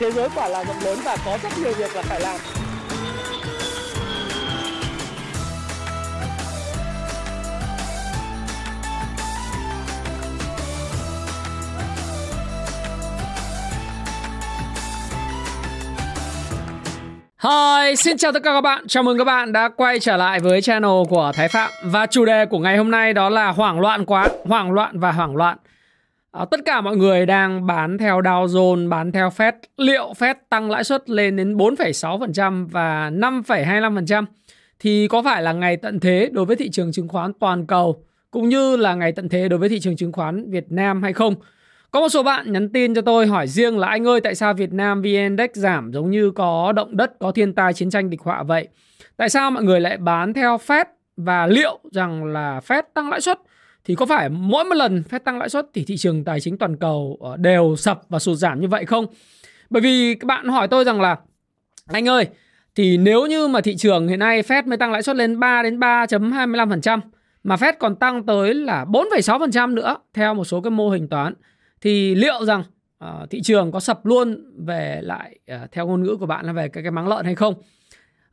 thế giới quả là rộng lớn và có rất nhiều việc là phải làm Hi, xin chào tất cả các bạn. Chào mừng các bạn đã quay trở lại với channel của Thái Phạm và chủ đề của ngày hôm nay đó là hoảng loạn quá, hoảng loạn và hoảng loạn. À, tất cả mọi người đang bán theo Dow Jones, bán theo Fed. Liệu Fed tăng lãi suất lên đến 4,6% và 5,25% thì có phải là ngày tận thế đối với thị trường chứng khoán toàn cầu cũng như là ngày tận thế đối với thị trường chứng khoán Việt Nam hay không? Có một số bạn nhắn tin cho tôi hỏi riêng là anh ơi tại sao Việt Nam VN Index giảm giống như có động đất, có thiên tai, chiến tranh địch họa vậy? Tại sao mọi người lại bán theo Fed và liệu rằng là Fed tăng lãi suất thì có phải mỗi một lần Fed tăng lãi suất thì thị trường tài chính toàn cầu ờ, đều sập và sụt giảm như vậy không? Bởi vì các bạn hỏi tôi rằng là anh ơi thì nếu như mà thị trường hiện nay Fed mới tăng lãi suất lên 3 đến 3.25% mà Fed còn tăng tới là 4,6% nữa theo một số cái mô hình toán thì liệu rằng uh, thị trường có sập luôn về lại uh, theo ngôn ngữ của bạn là về cái cái máng lợn hay không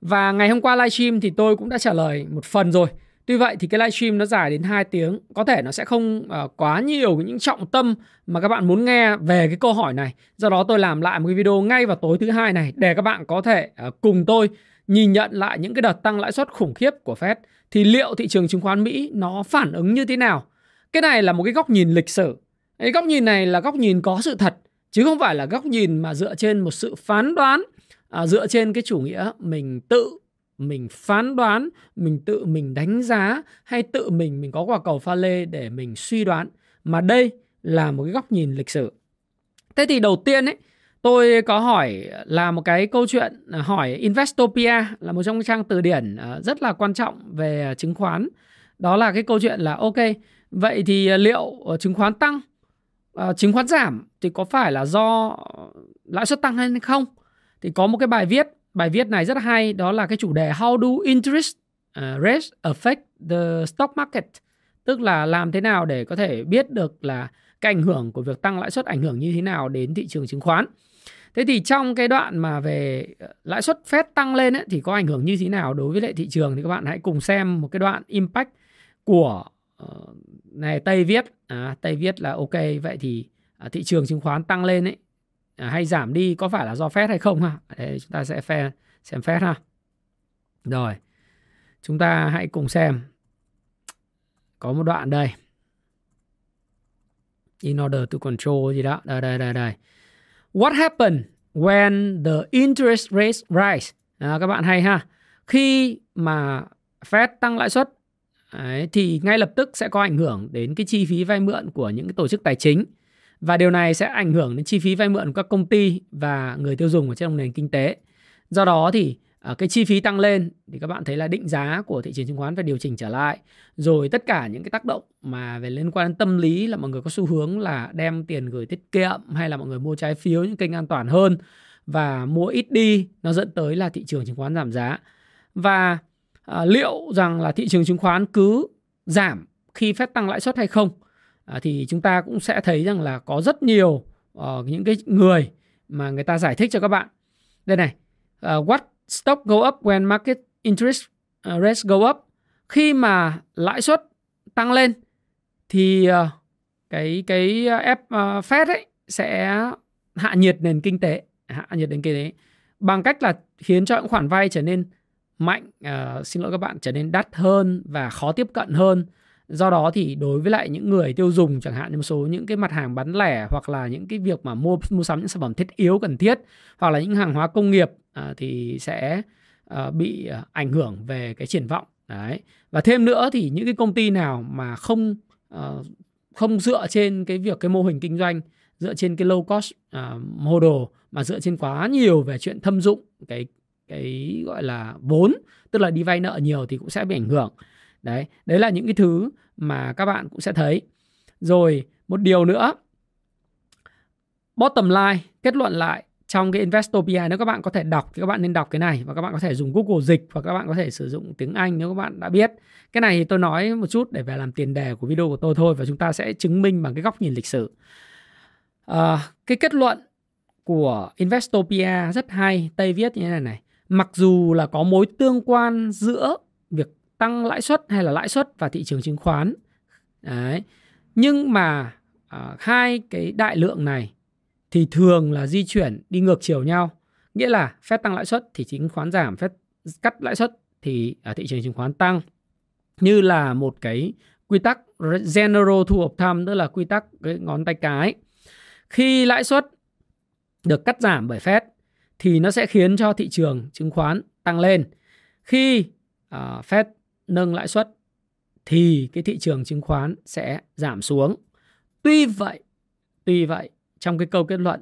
và ngày hôm qua livestream thì tôi cũng đã trả lời một phần rồi Tuy vậy thì cái livestream nó dài đến 2 tiếng Có thể nó sẽ không uh, quá nhiều những trọng tâm Mà các bạn muốn nghe về cái câu hỏi này. Do đó tôi làm lại một cái video ngay vào tối thứ hai này Để các bạn có thể uh, cùng tôi nhìn nhận lại những cái đợt tăng lãi suất khủng khiếp của Fed. Thì liệu thị trường chứng khoán Mỹ nó phản ứng như thế nào? Cái này là một cái góc nhìn lịch sử. Cái góc nhìn này là góc nhìn có sự thật chứ không phải là góc nhìn mà dựa trên một sự phán đoán à, dựa trên cái chủ nghĩa mình tự mình phán đoán mình tự mình đánh giá hay tự mình mình có quả cầu pha lê để mình suy đoán. Mà đây là một cái góc nhìn lịch sử. Thế thì đầu tiên ấy tôi có hỏi là một cái câu chuyện à, hỏi Investopia là một trong trang từ điển à, rất là quan trọng về à, chứng khoán. Đó là cái câu chuyện là ok vậy thì liệu chứng khoán tăng chứng khoán giảm thì có phải là do lãi suất tăng hay không? Thì có một cái bài viết, bài viết này rất hay, đó là cái chủ đề How do interest uh, rates affect the stock market? Tức là làm thế nào để có thể biết được là cái ảnh hưởng của việc tăng lãi suất ảnh hưởng như thế nào đến thị trường chứng khoán. Thế thì trong cái đoạn mà về ờ, lãi suất Fed tăng lên ấy, thì có ảnh hưởng như thế nào đối với lại thị trường thì các bạn hãy cùng xem một cái đoạn impact của uh, này Tây viết à, Tây viết là ok vậy thì à, thị trường chứng khoán tăng lên ấy À, hay giảm đi có phải là do Fed hay không ha? Đấy, chúng ta sẽ phe xem Fed ha. Rồi chúng ta hãy cùng xem. Có một đoạn đây. In order to control gì đó. Đây đây đây đây. What happened when the interest rates rise? À, các bạn hay ha. Khi mà Fed tăng lãi suất Đấy, thì ngay lập tức sẽ có ảnh hưởng đến cái chi phí vay mượn của những cái tổ chức tài chính và điều này sẽ ảnh hưởng đến chi phí vay mượn của các công ty và người tiêu dùng ở trong nền kinh tế. Do đó thì ờ, cái chi phí tăng lên thì các bạn thấy là định giá của thị trường chứng khoán phải điều chỉnh trở lại. Rồi tất cả những cái tác động mà về liên quan đến tâm lý là mọi người có xu hướng là đem tiền gửi tiết kiệm hay là mọi người mua trái phiếu những kênh an toàn hơn và mua ít đi nó dẫn tới là thị trường chứng khoán giảm giá. Và à, liệu rằng là thị trường chứng khoán cứ giảm khi phép tăng lãi suất hay không à, thì chúng ta cũng sẽ thấy rằng là có rất nhiều uh, những cái người mà người ta giải thích cho các bạn. Đây này uh, what stock go up when market interest uh, rates go up? Khi mà lãi suất tăng lên thì uh, cái cái F uh, Fed ấy sẽ hạ nhiệt nền kinh tế hạ nhiệt nền kinh tế bằng cách là khiến cho những khoản vay trở nên mạnh uh, xin lỗi các bạn trở nên đắt hơn và khó tiếp cận hơn do đó thì đối với lại những người tiêu dùng chẳng hạn như một số những cái mặt hàng bán lẻ hoặc là những cái việc mà mua mua sắm những sản phẩm thiết yếu cần thiết hoặc là những hàng hóa công nghiệp à, thì sẽ à, bị ờ, ảnh hưởng về cái triển vọng. Đấy. Và thêm nữa thì những cái công ty nào mà không à, không dựa trên cái việc cái mô hình kinh doanh dựa trên cái low cost à, model mà dựa trên quá nhiều về chuyện thâm dụng cái cái gọi là vốn tức là đi vay nợ nhiều thì cũng sẽ bị ảnh hưởng đấy đấy là những cái thứ mà các bạn cũng sẽ thấy rồi một điều nữa bottom line kết luận lại trong cái Investopia nếu các bạn có thể đọc thì các bạn nên đọc cái này và các bạn có thể dùng Google dịch hoặc các bạn có thể sử dụng tiếng Anh nếu các bạn đã biết. Cái này thì tôi nói một chút để về làm tiền đề của video của tôi thôi và chúng ta sẽ chứng minh bằng cái góc nhìn lịch sử. À, cái kết luận của Investopia rất hay, Tây viết như thế này này. Mặc dù là có mối tương quan giữa tăng lãi suất hay là lãi suất và thị trường chứng khoán. Đấy. Nhưng mà à, hai cái đại lượng này thì thường là di chuyển đi ngược chiều nhau. Nghĩa là phép tăng lãi suất thì chứng khoán giảm, phép cắt lãi suất thì ở thị trường chứng khoán tăng. Như là một cái quy tắc general thu of thumb tức là quy tắc cái ngón tay cái. Khi lãi suất được cắt giảm bởi Fed thì nó sẽ khiến cho thị trường chứng khoán tăng lên. Khi uh, Fed nâng lãi suất thì cái thị trường chứng khoán sẽ giảm xuống. Tuy vậy, tuy vậy trong cái câu kết luận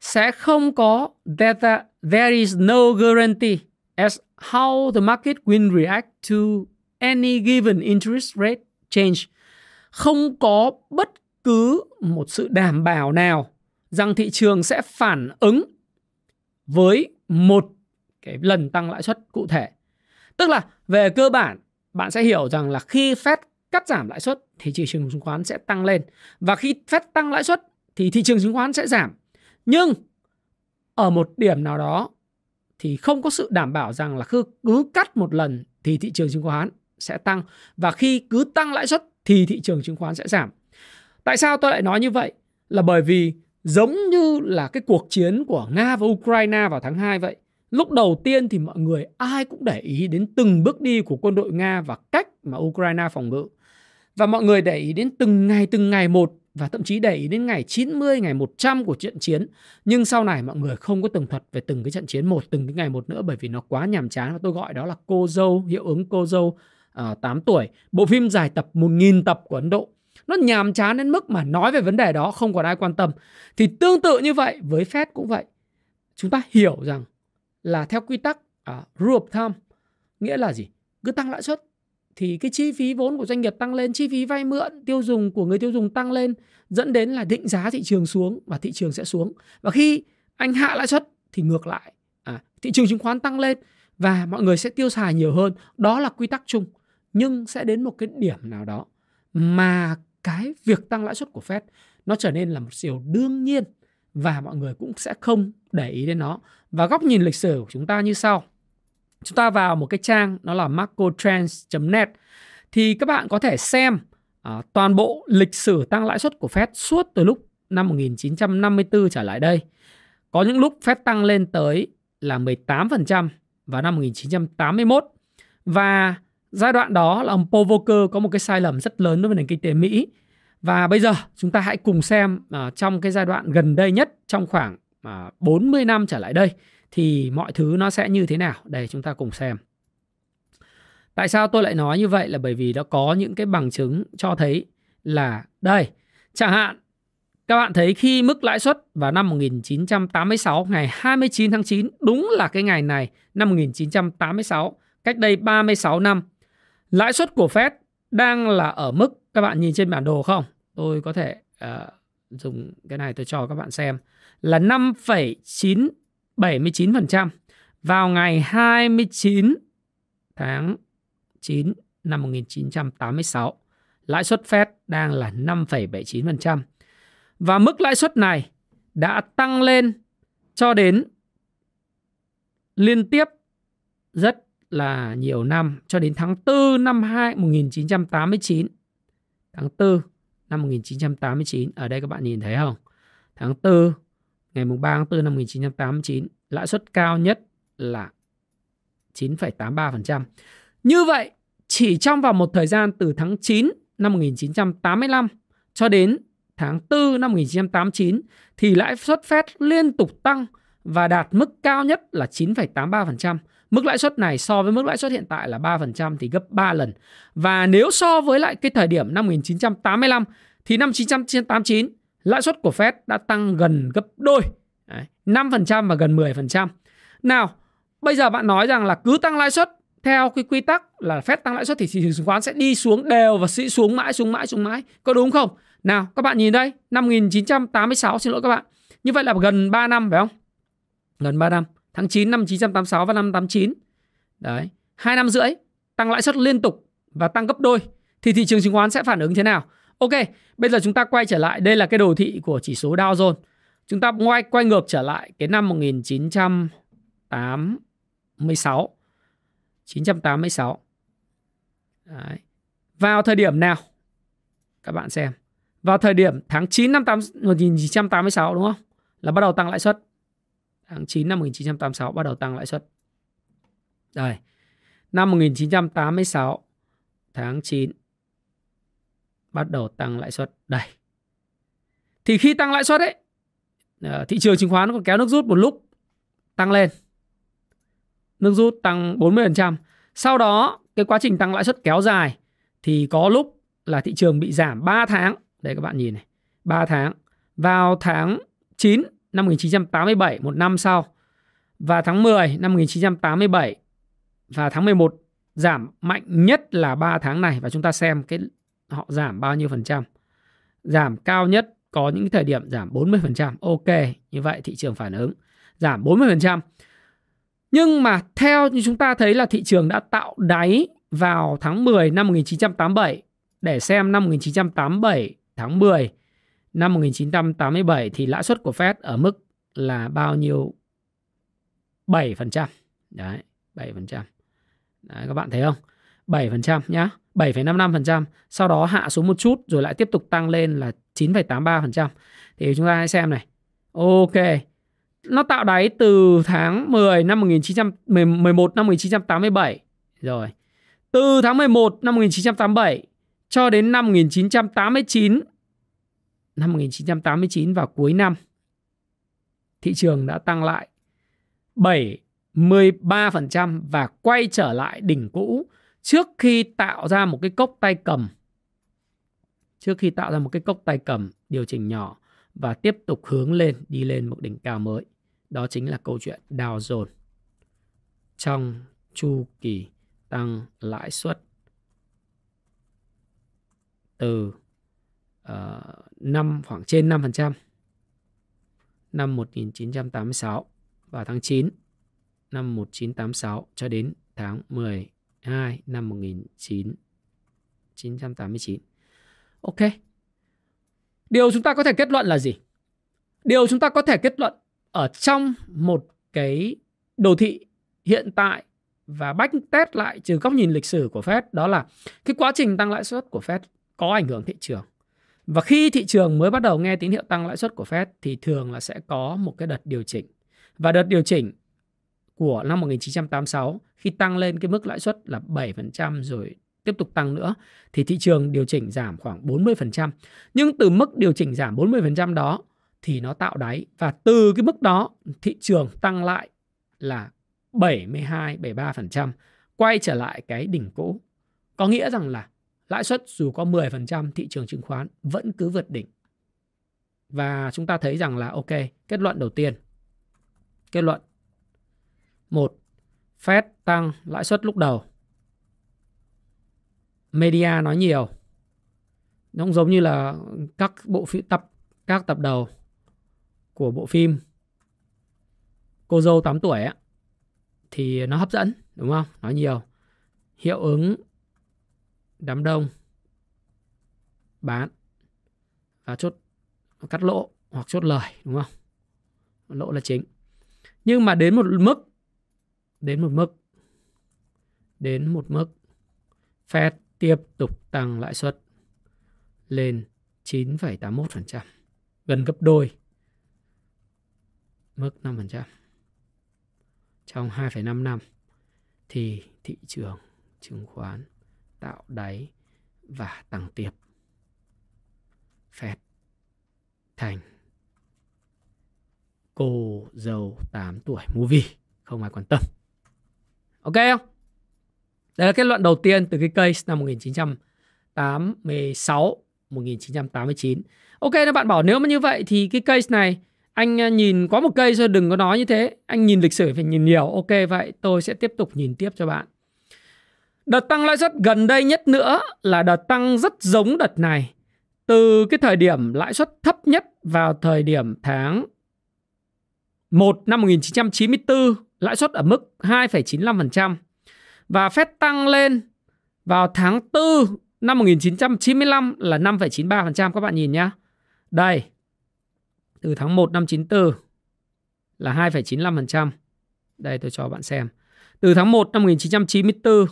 sẽ không có data there is no guarantee as how the market will react to any given interest rate change. Không có bất cứ một sự đảm bảo nào rằng thị trường sẽ phản ứng với một cái lần tăng lãi suất cụ thể. Tức là về cơ bản bạn sẽ hiểu rằng là khi Fed cắt giảm lãi suất thì thị trường chứng khoán sẽ tăng lên và khi Fed tăng lãi suất thì thị trường chứng khoán sẽ giảm. Nhưng ở một điểm nào đó thì không có sự đảm bảo rằng là cứ cứ cắt một lần thì thị trường chứng khoán sẽ tăng và khi cứ tăng lãi suất thì thị trường chứng khoán sẽ giảm. Tại sao tôi lại nói như vậy? Là bởi vì giống như là cái cuộc chiến của Nga và Ukraine vào tháng 2 vậy. Lúc đầu tiên thì mọi người ai cũng để ý đến từng bước đi của quân đội Nga và cách mà Ukraine phòng ngự. Và mọi người để ý đến từng ngày từng ngày một và thậm chí để ý đến ngày 90, ngày 100 của trận chiến. Nhưng sau này mọi người không có tường thuật về từng cái trận chiến một, từng cái ngày một nữa bởi vì nó quá nhàm chán và tôi gọi đó là cô dâu, hiệu ứng cô dâu à, uh, 8 tuổi. Bộ phim dài tập 1.000 tập của Ấn Độ. Nó nhàm chán đến mức mà nói về vấn đề đó không còn ai quan tâm. Thì tương tự như vậy với Fed cũng vậy. Chúng ta hiểu rằng là theo quy tắc uh, rule of thumb nghĩa là gì? Cứ tăng lãi suất thì cái chi phí vốn của doanh nghiệp tăng lên, chi phí vay mượn, tiêu dùng của người tiêu dùng tăng lên dẫn đến là định giá thị trường xuống và thị trường sẽ xuống. Và khi anh hạ lãi suất thì ngược lại, à, thị trường chứng khoán tăng lên và mọi người sẽ tiêu xài nhiều hơn. Đó là quy tắc chung. Nhưng sẽ đến một cái điểm nào đó mà cái việc tăng lãi suất của Fed nó trở nên là một điều đương nhiên và mọi người cũng sẽ không để ý đến nó. Và góc nhìn lịch sử của chúng ta như sau. Chúng ta vào một cái trang nó là macrotrends.net thì các bạn có thể xem uh, toàn bộ lịch sử tăng lãi suất của Fed suốt từ lúc năm 1954 trở lại đây. Có những lúc Fed tăng lên tới là 18% vào năm 1981 và giai đoạn đó là ông Paul Volcker có một cái sai lầm rất lớn đối với nền kinh tế Mỹ và bây giờ chúng ta hãy cùng xem uh, trong cái giai đoạn gần đây nhất trong khoảng mà 40 năm trở lại đây thì mọi thứ nó sẽ như thế nào? Đây chúng ta cùng xem. Tại sao tôi lại nói như vậy là bởi vì nó có những cái bằng chứng cho thấy là đây, chẳng hạn các bạn thấy khi mức lãi suất vào năm 1986 ngày 29 tháng 9 đúng là cái ngày này năm 1986 cách đây 36 năm lãi suất của Fed đang là ở mức các bạn nhìn trên bản đồ không? Tôi có thể uh, dùng cái này tôi cho các bạn xem là 5,979% vào ngày 29 tháng 9 năm 1986. Lãi suất Fed đang là 5,79%. Và mức lãi suất này đã tăng lên cho đến liên tiếp rất là nhiều năm cho đến tháng 4 năm 2, 1989. Tháng 4 năm 1989 ở đây các bạn nhìn thấy không? Tháng 4 ngày 3 tháng 4 năm 1989 lãi suất cao nhất là 9,83%. Như vậy, chỉ trong vòng một thời gian từ tháng 9 năm 1985 cho đến tháng 4 năm 1989 thì lãi suất Fed liên tục tăng và đạt mức cao nhất là 9,83%. Mức lãi suất này so với mức lãi suất hiện tại là 3% thì gấp 3 lần. Và nếu so với lại cái thời điểm năm 1985 thì năm 1989 lãi suất của Fed đã tăng gần gấp đôi. Đấy, 5% và gần 10%. Nào, bây giờ bạn nói rằng là cứ tăng lãi suất theo cái quy tắc là Fed tăng lãi suất thì thị trường chứng khoán sẽ đi xuống đều và sẽ xuống mãi xuống mãi xuống mãi. Có đúng không? Nào, các bạn nhìn đây, năm 1986 xin lỗi các bạn. Như vậy là gần 3 năm phải không? Gần 3 năm. Tháng 9 năm 1986 và năm 89. Đấy, 2 năm rưỡi tăng lãi suất liên tục và tăng gấp đôi thì thị trường chứng khoán sẽ phản ứng thế nào? Ok, bây giờ chúng ta quay trở lại, đây là cái đồ thị của chỉ số Dow Jones. Chúng ta quay quay ngược trở lại cái năm 1986. 986. Đấy. Vào thời điểm nào? Các bạn xem. Vào thời điểm tháng 9 năm 1986 đúng không? Là bắt đầu tăng lãi suất. Tháng 9 năm 1986 bắt đầu tăng lãi suất. Đây. Năm 1986 tháng 9 bắt đầu tăng lãi suất. đầy Thì khi tăng lãi suất ấy, ờ, thị trường chứng khoán nó còn kéo nước rút một lúc tăng lên. Nước rút tăng 40%. Sau đó cái quá trình tăng lãi suất kéo dài thì có lúc là thị trường bị giảm 3 tháng. Đây các bạn nhìn này. 3 tháng. Vào tháng 9 năm 1987, một năm sau. Và tháng 10 năm 1987 và tháng 11 giảm mạnh nhất là 3 tháng này và chúng ta xem cái họ giảm bao nhiêu phần trăm. Giảm cao nhất có những thời điểm giảm 40%. Ok, như vậy thị trường phản ứng giảm 40%. Nhưng mà theo như chúng ta thấy là thị trường đã tạo đáy vào tháng 10 năm 1987 để xem năm 1987 tháng 10 năm 1987 thì lãi suất của Fed ở mức là bao nhiêu? 7%. Đấy, 7%. Đấy, các bạn thấy không? 7% nhá. 7,55%, sau đó hạ xuống một chút rồi lại tiếp tục tăng lên là 9,83%. Thì chúng ta hãy xem này. Ok. Nó tạo đáy từ tháng 10 năm 1911 năm 1987 rồi. Từ tháng 11 năm 1987 cho đến năm 1989 năm 1989 vào cuối năm thị trường đã tăng lại 73% và quay trở lại đỉnh cũ trước khi tạo ra một cái cốc tay cầm trước khi tạo ra một cái cốc tay cầm điều chỉnh nhỏ và tiếp tục hướng lên đi lên một đỉnh cao mới đó chính là câu chuyện Dow Jones trong chu kỳ tăng lãi suất từ uh, năm khoảng trên 5% năm 1986 và tháng 9 năm 1986 cho đến tháng 10 2 năm 1989. Ok. Điều chúng ta có thể kết luận là gì? Điều chúng ta có thể kết luận ở trong một cái đồ thị hiện tại và bách test lại từ góc nhìn lịch sử của Fed, đó là cái quá trình tăng lãi suất của Fed có ảnh hưởng thị trường. Và khi thị trường mới bắt đầu nghe tín hiệu tăng lãi suất của Fed thì thường là sẽ có một cái đợt điều chỉnh. Và đợt điều chỉnh của năm 1986 khi tăng lên cái mức lãi suất là 7% rồi tiếp tục tăng nữa thì thị trường điều chỉnh giảm khoảng 40%. Nhưng từ mức điều chỉnh giảm 40% đó thì nó tạo đáy và từ cái mức đó thị trường tăng lại là 72 73% quay trở lại cái đỉnh cũ. Có nghĩa rằng là lãi suất dù có 10% thị trường chứng khoán vẫn cứ vượt đỉnh. Và chúng ta thấy rằng là ok, kết luận đầu tiên. Kết luận một Fed tăng lãi suất lúc đầu. Media nói nhiều. Nó cũng giống như là các bộ phim tập các tập đầu của bộ phim Cô dâu 8 tuổi ấy, thì nó hấp dẫn, đúng không? Nói nhiều. Hiệu ứng đám đông bán và chốt cắt lỗ hoặc chốt lời, đúng không? Lỗ là chính. Nhưng mà đến một mức đến một mức đến một mức Fed tiếp tục tăng lãi suất lên 9,81%, gần gấp đôi mức 5%. Trong 2,5 năm thì thị trường chứng khoán tạo đáy và tăng tiếp. Fed thành cô dâu 8 tuổi movie, không ai quan tâm. Ok không? Đây là kết luận đầu tiên từ cái case năm 1986 1989. Ok, nếu bạn bảo nếu mà như vậy thì cái case này, anh à, nhìn có một case thôi, đừng có nói như thế. Anh nhìn lịch sử phải nhìn nhiều. Ok, vậy tôi sẽ tiếp tục nhìn tiếp cho bạn. Đợt tăng lãi suất gần đây nhất nữa là đợt tăng rất giống đợt này. Từ cái thời điểm lãi suất thấp nhất vào thời điểm tháng 1 năm 1994 lãi suất ở mức 2,95% và Fed tăng lên vào tháng 4 năm 1995 là 5,93% các bạn nhìn nhá. Đây. từ tháng 1 năm 94 là 2,95%. Đây tôi cho bạn xem. Từ tháng 1 năm 1994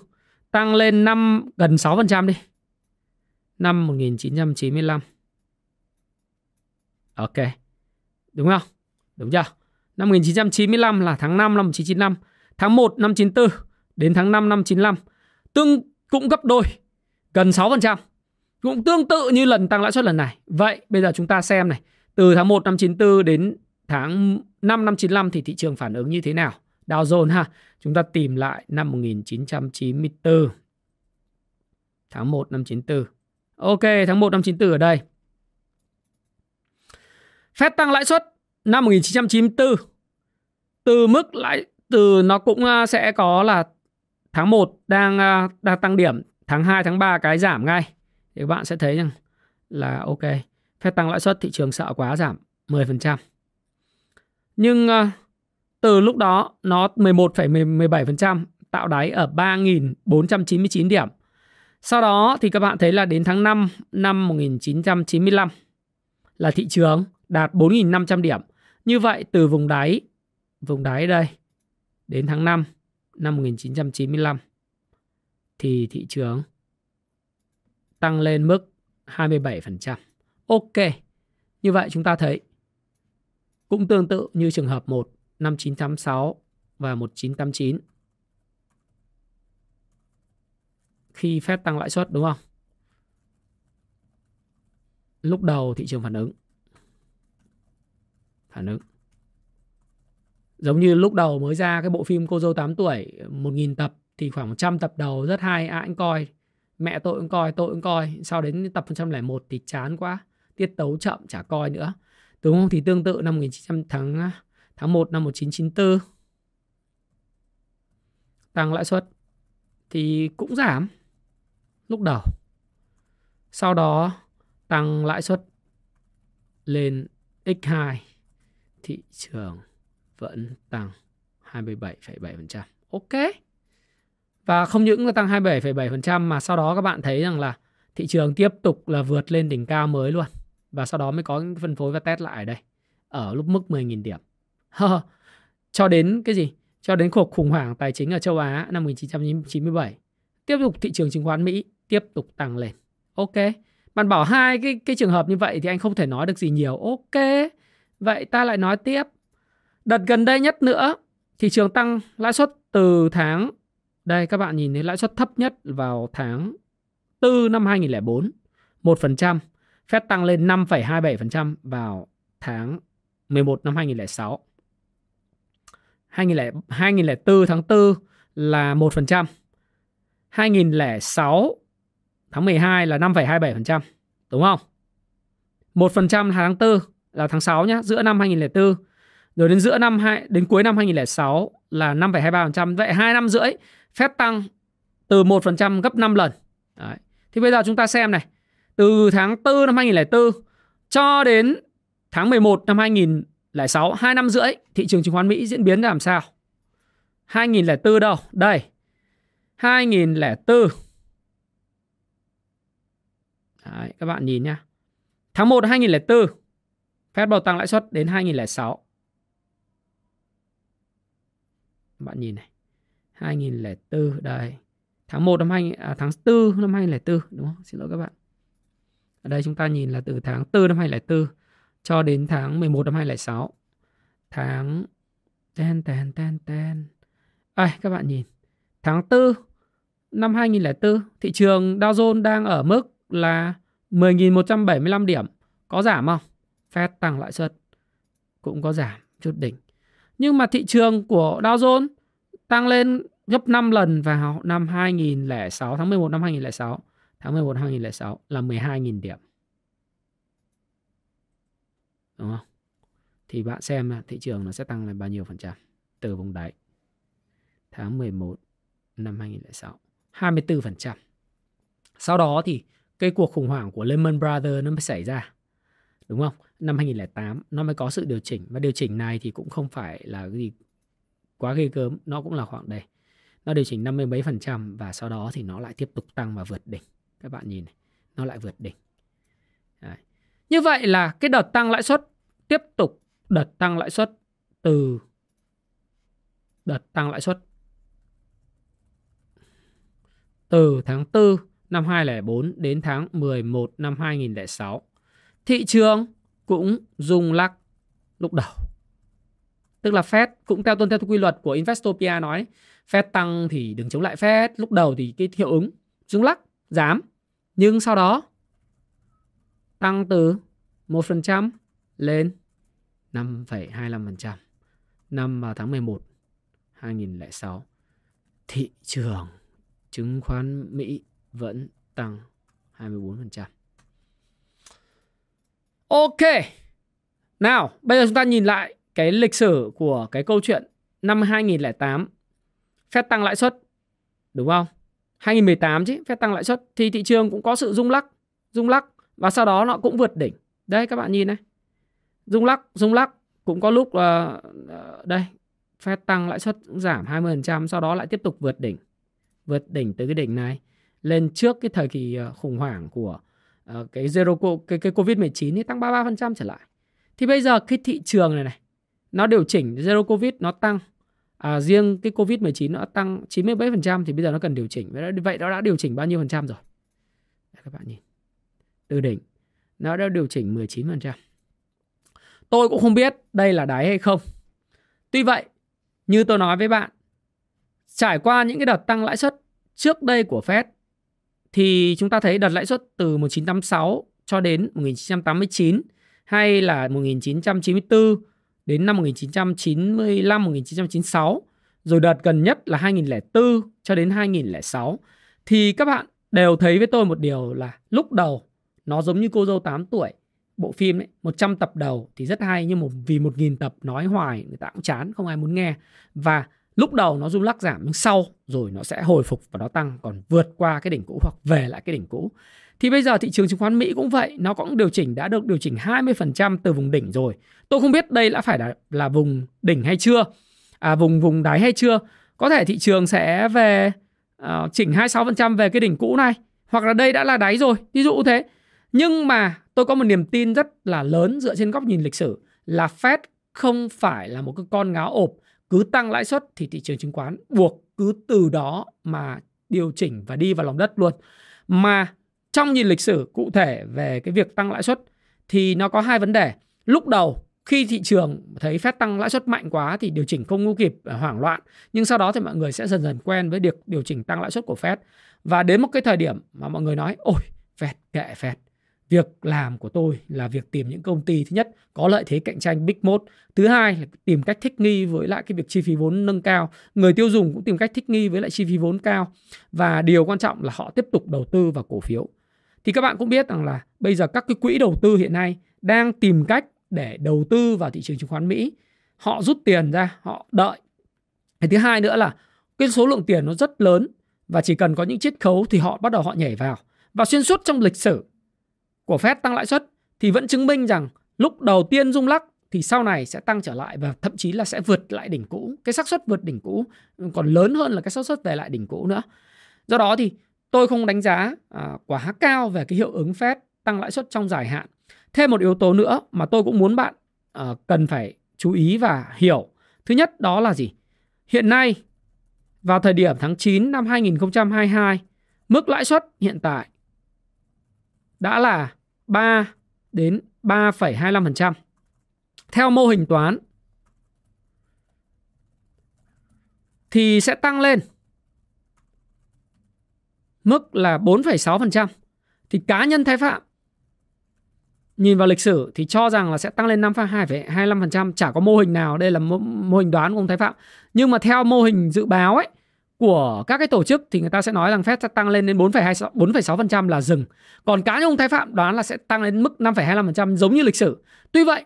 tăng lên năm gần 6% đi. Năm 1995. Ok. Đúng không? Đúng chưa? Năm 1995 là tháng 5 năm 1995, tháng 1 năm 94 đến tháng 5 năm 95 tương cũng gấp đôi, gần 6%. Cũng tương tự như lần tăng lãi suất lần này. Vậy bây giờ chúng ta xem này, từ tháng 1 năm 94 đến tháng 5 năm 95 thì thị trường phản ứng như thế nào? Dow Jones ha. Chúng ta tìm lại năm 1994. Tháng 1 năm 94. Ok, tháng 1 năm 94 ở đây. Fed tăng lãi suất năm 1994 từ mức lãi từ nó cũng à, sẽ có là tháng 1 đang à, đang tăng điểm, tháng 2 tháng 3 cái giảm ngay. Thì các bạn sẽ thấy rằng là ok, phép tăng lãi suất thị trường sợ quá giảm 10%. Nhưng à, từ lúc đó nó 11,17% tạo đáy ở 3.499 điểm. Sau đó thì các bạn thấy là đến tháng 5 năm 1995 là thị trường đạt 4.500 điểm. Như vậy từ vùng đáy, vùng đáy đây đến tháng 5 năm 1995 thì thị trường tăng lên mức 27%. Ok. Như vậy chúng ta thấy cũng tương tự như trường hợp 1 5986 và 1989. Khi phép tăng lãi suất đúng không? Lúc đầu thị trường phản ứng phản ứng giống như lúc đầu mới ra cái bộ phim cô dâu 8 tuổi 1.000 tập thì khoảng 100 tập đầu rất hay, ai anh coi. Mẹ tôi cũng coi, tôi cũng coi. Sau đến tập 101 thì chán quá, tiết tấu chậm, chả coi nữa. Đúng không? Thì tương tự năm 1900 tháng tháng 1 năm 1994 tăng lãi suất thì cũng giảm lúc đầu. Sau đó tăng lãi suất lên x2 thị trường vẫn tăng 27,7%. Ok. Và không những là tăng 27,7% mà sau đó các bạn thấy rằng là thị trường tiếp tục là vượt lên đỉnh cao mới luôn. Và sau đó mới có phân phối và test lại ở đây. Ở lúc mức 10.000 điểm. Cho đến cái gì? Cho đến cuộc khủng hoảng tài chính ở châu Á năm 1997. Tiếp tục thị trường chứng khoán Mỹ tiếp tục tăng lên. Ok. Bạn bảo hai cái cái trường hợp như vậy thì anh không thể nói được gì nhiều. Ok. Vậy ta lại nói tiếp. Đợt gần đây nhất nữa, thị trường tăng lãi suất từ tháng đây các bạn nhìn thấy lãi suất thấp nhất vào tháng 4 năm 2004, 1%, Fed tăng lên 5,27% vào tháng 11 năm 2006. 2004 tháng 4 là 1%. 2006 tháng 12 là 5,27%, đúng không? 1% tháng 4 là tháng 6 nhé, giữa năm 2004. Rồi đến giữa năm hai đến cuối năm 2006 là 5,23%. Vậy 2 năm rưỡi phép tăng từ 1% gấp 5 lần. Đấy. Thì bây giờ chúng ta xem này. Từ tháng 4 năm 2004 cho đến tháng 11 năm 2006, 2 năm rưỡi thị trường chứng khoán Mỹ diễn biến ra làm sao? 2004 đâu? Đây. 2004. Đấy, các bạn nhìn nhá. Tháng 1 2004 Fed bầu tăng lãi suất đến 2006. Bạn nhìn này. 2004 đây. Tháng 1 năm 20, à, tháng 4 năm 2004 đúng không? Xin lỗi các bạn. Ở đây chúng ta nhìn là từ tháng 4 năm 2004 cho đến tháng 11 năm 2006. Tháng ten ten ten ten. À, các bạn nhìn. Tháng 4 năm 2004 thị trường Dow Jones đang ở mức là 10.175 điểm. Có giảm không? Fed tăng lãi suất cũng có giảm chút đỉnh. Nhưng mà thị trường của Dow Jones tăng lên gấp 5 lần vào năm 2006, tháng 11 năm 2006. Tháng 11 năm 2006 là 12.000 điểm. Đúng không? Thì bạn xem thị trường nó sẽ tăng lên bao nhiêu phần trăm từ vùng đáy. Tháng 11 năm 2006. 24%. Sau đó thì cái cuộc khủng hoảng của Lehman Brothers nó mới xảy ra. Đúng không? Năm 2008 nó mới có sự điều chỉnh và điều chỉnh này thì cũng không phải là cái gì quá ghê gớm, nó cũng là khoảng đây. Nó điều chỉnh 50 mấy phần trăm và sau đó thì nó lại tiếp tục tăng và vượt đỉnh. Các bạn nhìn này, nó lại vượt đỉnh. Đấy. Như vậy là cái đợt tăng lãi suất tiếp tục đợt tăng lãi suất từ đợt tăng lãi suất từ tháng 4 năm 2004 đến tháng 11 năm 2006. Thị trường cũng rung lắc lúc đầu. Tức là Fed cũng theo tuân theo quy luật của Investopia nói Fed tăng thì đừng chống lại Fed. Lúc đầu thì cái hiệu ứng rung lắc, giảm. Nhưng sau đó tăng từ 1% lên 5,25% năm vào tháng 11 2006. Thị trường chứng khoán Mỹ vẫn tăng 24%. Ok. Nào, bây giờ chúng ta nhìn lại cái lịch sử của cái câu chuyện năm 2008 Fed tăng lãi suất đúng không? 2018 chứ, Fed tăng lãi suất thì thị trường cũng có sự rung lắc, rung lắc và sau đó nó cũng vượt đỉnh. Đây các bạn nhìn này. Rung lắc, rung lắc cũng có lúc uh, đây Fed tăng lãi suất giảm 20% sau đó lại tiếp tục vượt đỉnh. Vượt đỉnh từ cái đỉnh này lên trước cái thời kỳ ờ, khủng hoảng của uh, cái zero cái, cái Covid-19 thì tăng 33% trở lại. Thì bây giờ cái thị trường này này nó điều chỉnh zero Covid nó tăng à, riêng cái Covid-19 nó tăng 97% thì bây giờ nó cần điều chỉnh. Vậy nó đã điều chỉnh bao nhiêu phần trăm rồi? Để các bạn nhìn. Từ đỉnh nó đã điều chỉnh 19%. Tôi cũng không biết đây là đáy hay không. Tuy vậy, như tôi nói với bạn, trải qua những cái đợt tăng lãi suất trước đây của Fed thì chúng ta thấy đợt lãi suất từ 1986 cho đến 1989 hay là 1994 đến năm 1995 1996 rồi đợt gần nhất là 2004 cho đến 2006 thì các bạn đều thấy với tôi một điều là lúc đầu nó giống như cô dâu 8 tuổi, bộ phim ấy 100 tập đầu thì rất hay, nhưng một vì 1000 tập nói hoài người ta cũng chán, không ai muốn nghe. Và lúc đầu nó rung lắc giảm nhưng sau rồi nó sẽ hồi phục và nó tăng còn vượt qua cái đỉnh cũ hoặc về lại cái đỉnh cũ. Thì bây giờ thị trường chứng khoán Mỹ cũng vậy nó cũng điều chỉnh đã được điều chỉnh 20% từ vùng đỉnh rồi. Tôi không biết đây đã phải là, là vùng đỉnh hay chưa à, vùng vùng đáy hay chưa. Có thể thị trường sẽ về uh, chỉnh 26% về cái đỉnh cũ này hoặc là đây đã là đáy rồi ví dụ thế. Nhưng mà tôi có một niềm tin rất là lớn dựa trên góc nhìn lịch sử là Fed không phải là một cái con ngáo ộp cứ tăng lãi suất thì thị trường chứng khoán buộc cứ từ đó mà điều chỉnh và đi vào lòng đất luôn. Mà trong nhìn lịch sử cụ thể về cái việc tăng lãi suất thì nó có hai vấn đề. Lúc đầu khi thị trường thấy phép tăng lãi suất mạnh quá thì điều chỉnh không ngu kịp à, hoảng loạn. Nhưng sau đó thì mọi người sẽ dần dần quen với việc điều chỉnh tăng lãi suất của Fed. Và đến một cái thời điểm mà mọi người nói, ôi, Fed, kệ Fed việc làm của tôi là việc tìm những công ty, thứ nhất, có lợi thế cạnh tranh big mode. Thứ hai là tìm cách thích nghi với lại cái việc chi phí vốn nâng cao. Người tiêu dùng cũng tìm cách thích nghi với lại chi phí vốn cao. Và điều quan trọng là họ tiếp tục đầu tư vào cổ phiếu. Thì các bạn cũng biết rằng là bây giờ các cái quỹ đầu tư hiện nay đang tìm cách để đầu tư vào thị trường chứng khoán Mỹ. Họ rút tiền ra, họ đợi. Cái thứ hai nữa là cái số lượng tiền nó rất lớn và chỉ cần có những chiết khấu thì họ bắt đầu họ nhảy vào. Và xuyên suốt trong lịch sử của Fed tăng lãi suất thì vẫn chứng minh rằng lúc đầu tiên rung lắc thì sau này sẽ tăng trở lại và thậm chí là sẽ vượt lại đỉnh cũ. Cái xác suất vượt đỉnh cũ còn lớn hơn là cái xác suất về lại đỉnh cũ nữa. Do đó thì tôi không đánh giá à, quá cao về cái hiệu ứng Fed tăng lãi suất trong dài hạn. Thêm một yếu tố nữa mà tôi cũng muốn bạn à, cần phải chú ý và hiểu. Thứ nhất đó là gì? Hiện nay vào thời điểm tháng 9 năm 2022, mức lãi suất hiện tại đã là 3 đến 3,25%. Theo mô hình toán thì sẽ tăng lên mức là 4,6%. Thì cá nhân Thái Phạm nhìn vào lịch sử thì cho rằng là sẽ tăng lên 5,2,25%, chả có mô hình nào, đây là mô, mô hình đoán của ông Thái Phạm. Nhưng mà theo mô hình dự báo ấy của các cái tổ chức thì người ta sẽ nói rằng Fed sẽ tăng lên đến 4,26 4,6% là dừng. Còn cá nhân ông Thái Phạm đoán là sẽ tăng lên mức 5,25% giống như lịch sử. Tuy vậy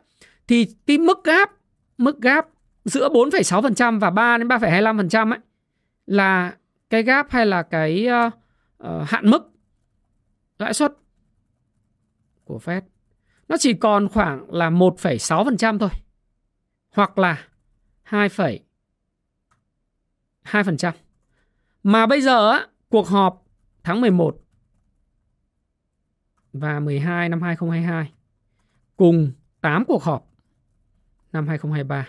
thì cái mức gap mức gap giữa 4,6% và 3 đến 3,25% ấy là cái gap hay là cái uh, uh, hạn mức lãi suất của Fed nó chỉ còn khoảng là 1,6% thôi. Hoặc là 2,2%. Mà bây giờ á, cuộc họp tháng 11 và 12 năm 2022 cùng 8 cuộc họp năm 2023.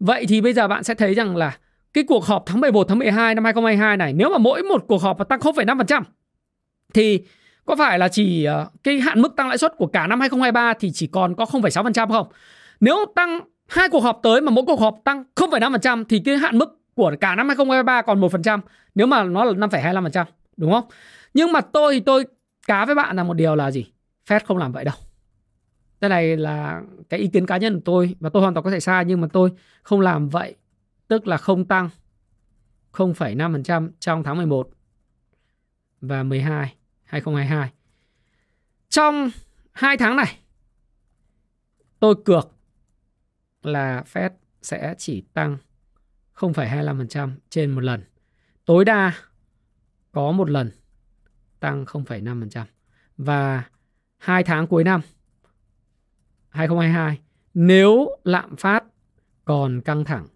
Vậy thì bây giờ bạn sẽ thấy rằng là cái cuộc họp tháng 11 tháng 12 năm 2022 này nếu mà mỗi một cuộc họp mà tăng 0,5% thì có phải là chỉ ờ, cái hạn mức tăng lãi suất của cả năm 2023 thì chỉ còn có 0,6% không? Nếu tăng hai cuộc họp tới mà mỗi cuộc họp tăng 0,5% thì cái hạn mức của cả năm 2023 còn 1% nếu mà nó là 5,25%, đúng không? Nhưng mà tôi thì tôi cá với bạn là một điều là gì? Fed không làm vậy đâu. Cái này là cái ý kiến cá nhân của tôi và tôi hoàn toàn có thể sai nhưng mà tôi không làm vậy. Tức là không tăng 0,5% trong tháng 11 và 12 2022. Trong hai tháng này tôi cược là Fed sẽ chỉ tăng 0,25% trên một lần. Tối đa có một lần tăng 0,5%. Và hai tháng cuối năm 2022 nếu lạm phát còn căng thẳng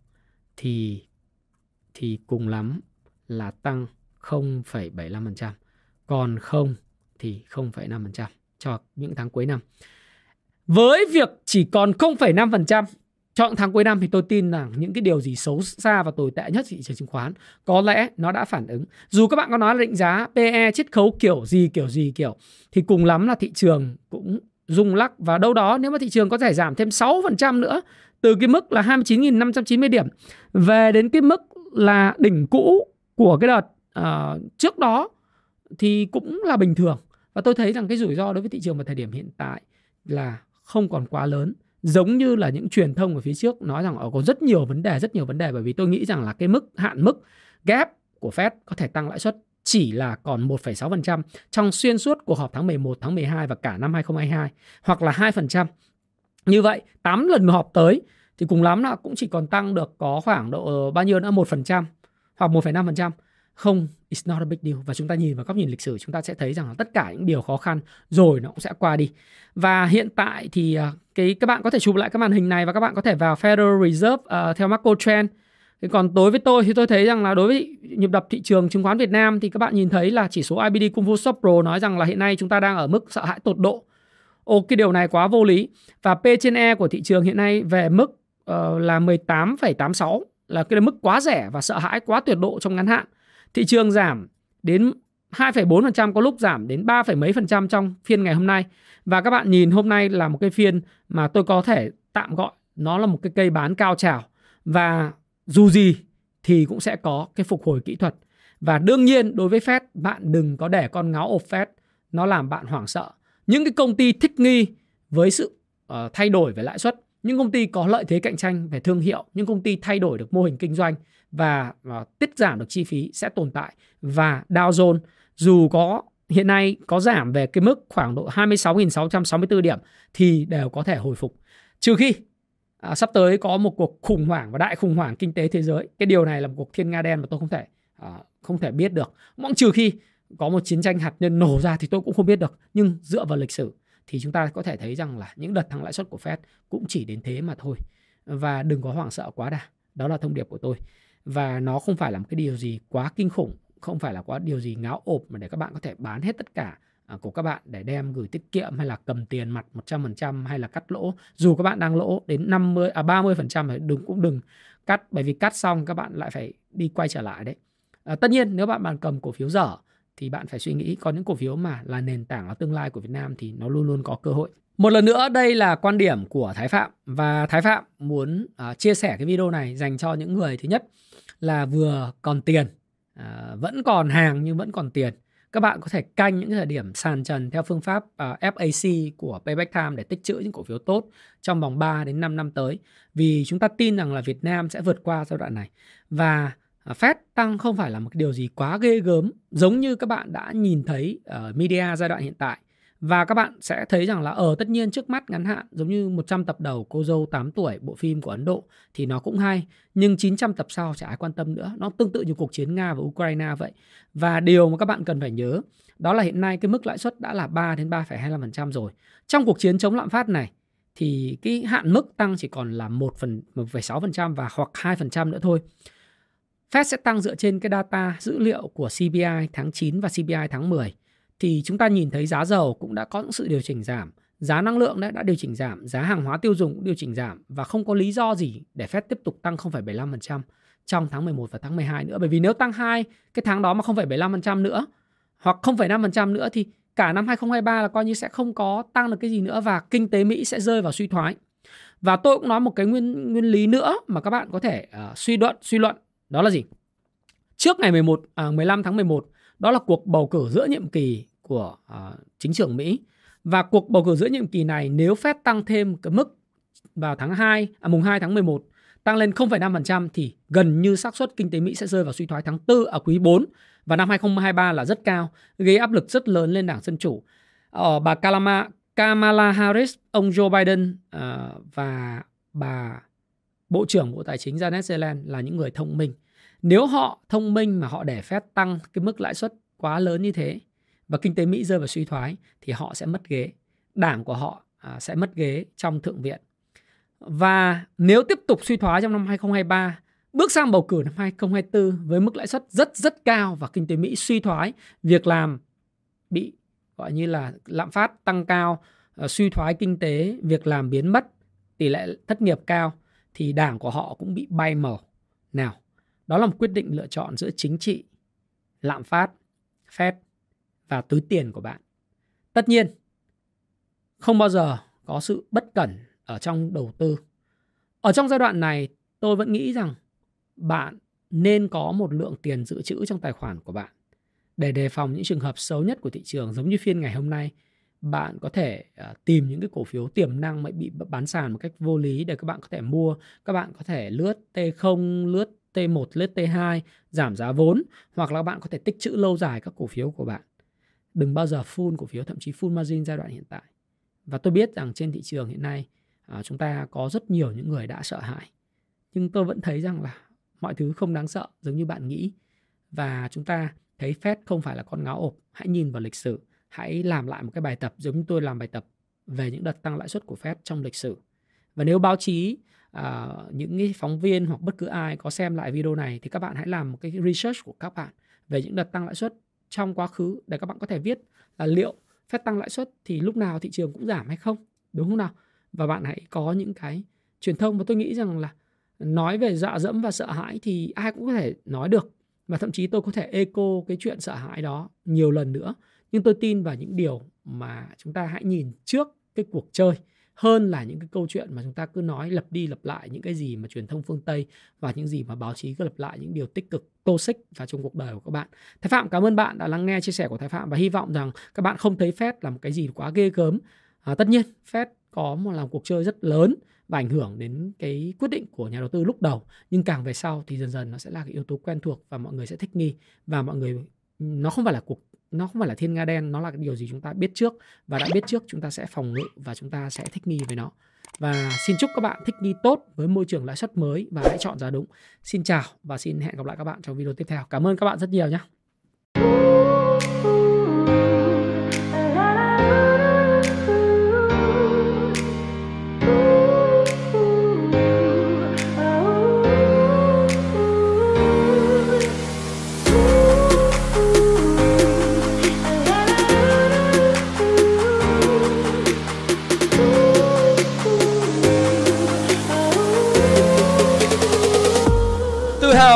thì thì cùng lắm là tăng 0,75%, còn không thì 0,5% cho những tháng cuối năm. Với việc chỉ còn 0,5% chọn tháng cuối năm thì tôi tin rằng những cái điều gì xấu xa và tồi tệ nhất thị trường chứng khoán. Có lẽ nó đã phản ứng. Dù các bạn có nói là định giá PE chiết khấu kiểu gì kiểu gì kiểu thì cùng lắm là thị trường cũng rung lắc. Và đâu đó nếu mà thị trường có thể giảm thêm 6% nữa từ cái mức là 29.590 điểm về đến cái mức là đỉnh cũ của cái đợt uh, trước đó thì cũng là bình thường. Và tôi thấy rằng cái rủi ro đối với thị trường vào thời điểm hiện tại là không còn quá lớn giống như là những truyền thông ở phía trước nói rằng ở có rất nhiều vấn đề rất nhiều vấn đề bởi vì tôi nghĩ rằng là cái mức hạn mức gap của Fed có thể tăng lãi suất chỉ là còn 1,6% trong xuyên suốt cuộc họp tháng 11, tháng 12 và cả năm 2022 hoặc là 2%. Như vậy, 8 lần họp tới thì cùng lắm là cũng chỉ còn tăng được có khoảng độ ờ, bao nhiêu nữa 1% hoặc 1,5%. Không, it's not a big deal. Và chúng ta nhìn vào góc nhìn lịch sử chúng ta sẽ thấy rằng là tất cả những điều khó khăn rồi nó cũng sẽ qua đi. Và hiện tại thì ờ, cái các bạn có thể chụp lại cái màn hình này và các bạn có thể vào Federal Reserve uh, theo macro trend Thế còn đối với tôi thì tôi thấy rằng là đối với nhịp đập thị trường chứng khoán Việt Nam thì các bạn nhìn thấy là chỉ số IBD Kung Fu Shop Pro nói rằng là hiện nay chúng ta đang ở mức sợ hãi tột độ. Ồ cái điều này quá vô lý. Và P trên E của thị trường hiện nay về mức uh, là 18,86 là cái mức quá rẻ và sợ hãi quá tuyệt độ trong ngắn hạn. Thị trường giảm đến 2,4% có lúc giảm đến 3, mấy phần trăm trong phiên ngày hôm nay. Và các bạn nhìn hôm nay là một cái phiên mà tôi có thể tạm gọi nó là một cái cây bán cao trào và dù gì thì cũng sẽ có cái phục hồi kỹ thuật. Và đương nhiên đối với Fed bạn đừng có để con ngáo ộp Fed nó làm bạn hoảng sợ. Những cái công ty thích nghi với sự uh, thay đổi về lãi suất, những công ty có lợi thế cạnh tranh về thương hiệu, những công ty thay đổi được mô hình kinh doanh và uh, tiết giảm được chi phí sẽ tồn tại và Dow Jones dù có hiện nay có giảm về cái mức khoảng độ 26.664 điểm thì đều có thể hồi phục. Trừ khi à, sắp tới có một cuộc khủng hoảng và đại khủng hoảng kinh tế thế giới. Cái điều này là một cuộc thiên nga đen mà tôi không thể à, không thể biết được. Mong trừ khi có một chiến tranh hạt nhân nổ ra thì tôi cũng không biết được. Nhưng dựa vào lịch sử thì chúng ta có thể thấy rằng là những đợt tăng lãi suất của Fed cũng chỉ đến thế mà thôi. Và đừng có hoảng sợ quá đà. Đó là thông điệp của tôi. Và nó không phải là một cái điều gì quá kinh khủng không phải là quá điều gì ngáo ộp mà để các bạn có thể bán hết tất cả à, của các bạn để đem gửi tiết kiệm hay là cầm tiền mặt 100% hay là cắt lỗ. Dù các bạn đang lỗ đến 50 à 30% thì đừng cũng đừng cắt bởi vì cắt xong các bạn lại phải đi quay trở lại đấy. À, tất nhiên nếu bạn bạn cầm cổ phiếu dở thì bạn phải suy nghĩ có những cổ phiếu mà là nền tảng là tương lai của Việt Nam thì nó luôn luôn có cơ hội. Một lần nữa đây là quan điểm của Thái Phạm và Thái Phạm muốn uh, chia sẻ cái video này dành cho những người thứ nhất là vừa còn tiền, Ờ, vẫn còn hàng nhưng vẫn còn tiền các bạn có thể canh những thời điểm sàn trần theo phương pháp ờ, uh, FAC của Payback Time để tích trữ những cổ phiếu tốt trong vòng 3 đến 5 năm tới. Vì chúng ta tin rằng là Việt Nam sẽ vượt qua giai đoạn này. Và uh, Fed tăng không phải là một điều gì quá ghê gớm giống như các bạn đã nhìn thấy ở media giai đoạn hiện tại. Và các bạn sẽ thấy rằng là ở tất nhiên trước mắt ngắn hạn giống như 100 tập đầu cô dâu 8 tuổi bộ phim của Ấn Độ thì nó cũng hay. Nhưng 900 tập sau chả ai quan tâm nữa. Nó tương tự như cuộc chiến Nga và Ukraine vậy. Và điều mà các bạn cần phải nhớ đó là hiện nay cái mức lãi suất đã là 3 đến 3,25% rồi. Trong cuộc chiến chống lạm phát này thì cái hạn mức tăng chỉ còn là 1 phần 1,6% và hoặc 2% nữa thôi. Fed sẽ tăng dựa trên cái data dữ liệu của CPI tháng 9 và CPI tháng 10 thì chúng ta nhìn thấy giá dầu cũng đã có những sự điều chỉnh giảm giá năng lượng đấy đã điều chỉnh giảm, giá hàng hóa tiêu dùng cũng điều chỉnh giảm và không có lý do gì để Fed tiếp tục tăng 0,75% trong tháng 11 và tháng 12 nữa. Bởi vì nếu tăng hai cái tháng đó mà 0,75% nữa hoặc 0,5% nữa thì cả năm 2023 là coi như sẽ không có tăng được cái gì nữa và kinh tế Mỹ sẽ rơi vào suy thoái. Và tôi cũng nói một cái nguyên nguyên lý nữa mà các bạn có thể uh, suy luận suy luận đó là gì? Trước ngày 11 à, 15 tháng 11 đó là cuộc bầu cử giữa nhiệm kỳ của uh, chính trưởng Mỹ và cuộc bầu cử giữa nhiệm kỳ này nếu Fed tăng thêm cái mức vào tháng 2 à, mùng 2 tháng 11 tăng lên 0,5% thì gần như xác suất kinh tế Mỹ sẽ rơi vào suy thoái tháng 4 ở quý 4 và năm 2023 là rất cao, gây áp lực rất lớn lên Đảng Dân Chủ. ở bà Kalama, Kamala Harris, ông Joe Biden uh, và bà Bộ trưởng Bộ Tài chính Janet Yellen là những người thông minh. Nếu họ thông minh mà họ để phép tăng cái mức lãi suất quá lớn như thế và kinh tế Mỹ rơi vào suy thoái thì họ sẽ mất ghế. Đảng của họ à, sẽ mất ghế trong Thượng viện. Và nếu tiếp tục suy thoái trong năm 2023, bước sang bầu cử năm 2024 với mức lãi suất rất rất cao và kinh tế Mỹ suy thoái, việc làm bị gọi như là lạm phát tăng cao, à, suy thoái kinh tế, việc làm biến mất, tỷ lệ thất nghiệp cao thì đảng của họ cũng bị bay màu. Nào, đó là một quyết định lựa chọn giữa chính trị, lạm phát, Fed và túi tiền của bạn. Tất nhiên, không bao giờ có sự bất cẩn ở trong đầu tư. Ở trong giai đoạn này, tôi vẫn nghĩ rằng bạn nên có một lượng tiền dự trữ trong tài khoản của bạn để đề phòng những trường hợp xấu nhất của thị trường giống như phiên ngày hôm nay bạn có thể à, tìm những cái cổ phiếu tiềm năng mà bị bán sàn một cách vô lý để các bạn có thể mua các bạn có thể lướt T0 lướt T1 lướt T2 giảm giá vốn hoặc là bạn có thể tích trữ lâu dài các cổ phiếu của bạn đừng bao giờ full cổ phiếu thậm chí full margin giai đoạn hiện tại. Và tôi biết rằng trên thị trường hiện nay à, chúng ta có rất nhiều những người đã sợ hãi. Nhưng tôi vẫn thấy rằng là mọi thứ không đáng sợ giống như bạn nghĩ. Và chúng ta thấy Fed không phải là con ngáo ộp. Hãy nhìn vào lịch sử. Hãy làm lại một cái bài tập giống như tôi làm bài tập về những đợt tăng lãi suất của Fed trong lịch sử. Và nếu báo chí à, những cái phóng viên hoặc bất cứ ai có xem lại video này thì các bạn hãy làm một cái research của các bạn về những đợt tăng lãi suất trong quá khứ để các bạn có thể viết là liệu phép tăng lãi suất thì lúc nào thị trường cũng giảm hay không, đúng không nào? Và bạn hãy có những cái truyền thông mà tôi nghĩ rằng là nói về dọa dẫm và sợ hãi thì ai cũng có thể nói được và thậm chí tôi có thể echo cái chuyện sợ hãi đó nhiều lần nữa. Nhưng tôi tin vào những điều mà chúng ta hãy nhìn trước cái cuộc chơi hơn là những cái câu chuyện mà chúng ta cứ nói lặp đi lặp lại những cái gì mà truyền thông phương Tây và những gì mà báo chí cứ lặp lại những điều tích cực toxic vào trong cuộc đời của các bạn. Thái Phạm cảm ơn bạn đã lắng nghe chia sẻ của Thái Phạm và hy vọng rằng các bạn không thấy Fed là một cái gì quá ghê gớm. À, tất nhiên Fed có một làm cuộc chơi rất lớn và ảnh hưởng đến cái quyết định của nhà đầu tư lúc đầu nhưng càng về sau thì dần dần nó sẽ là cái yếu tố quen thuộc và mọi người sẽ thích nghi và mọi người nó không phải là cuộc, nó không phải là thiên nga đen, nó là cái điều gì chúng ta biết trước và đã biết trước chúng ta sẽ phòng ngự và chúng ta sẽ thích nghi với nó. Và xin chúc các bạn thích nghi tốt với môi trường lãi suất mới và hãy chọn giá đúng. Xin chào và xin hẹn gặp lại các bạn trong video tiếp theo. Cảm ơn các bạn rất nhiều nhé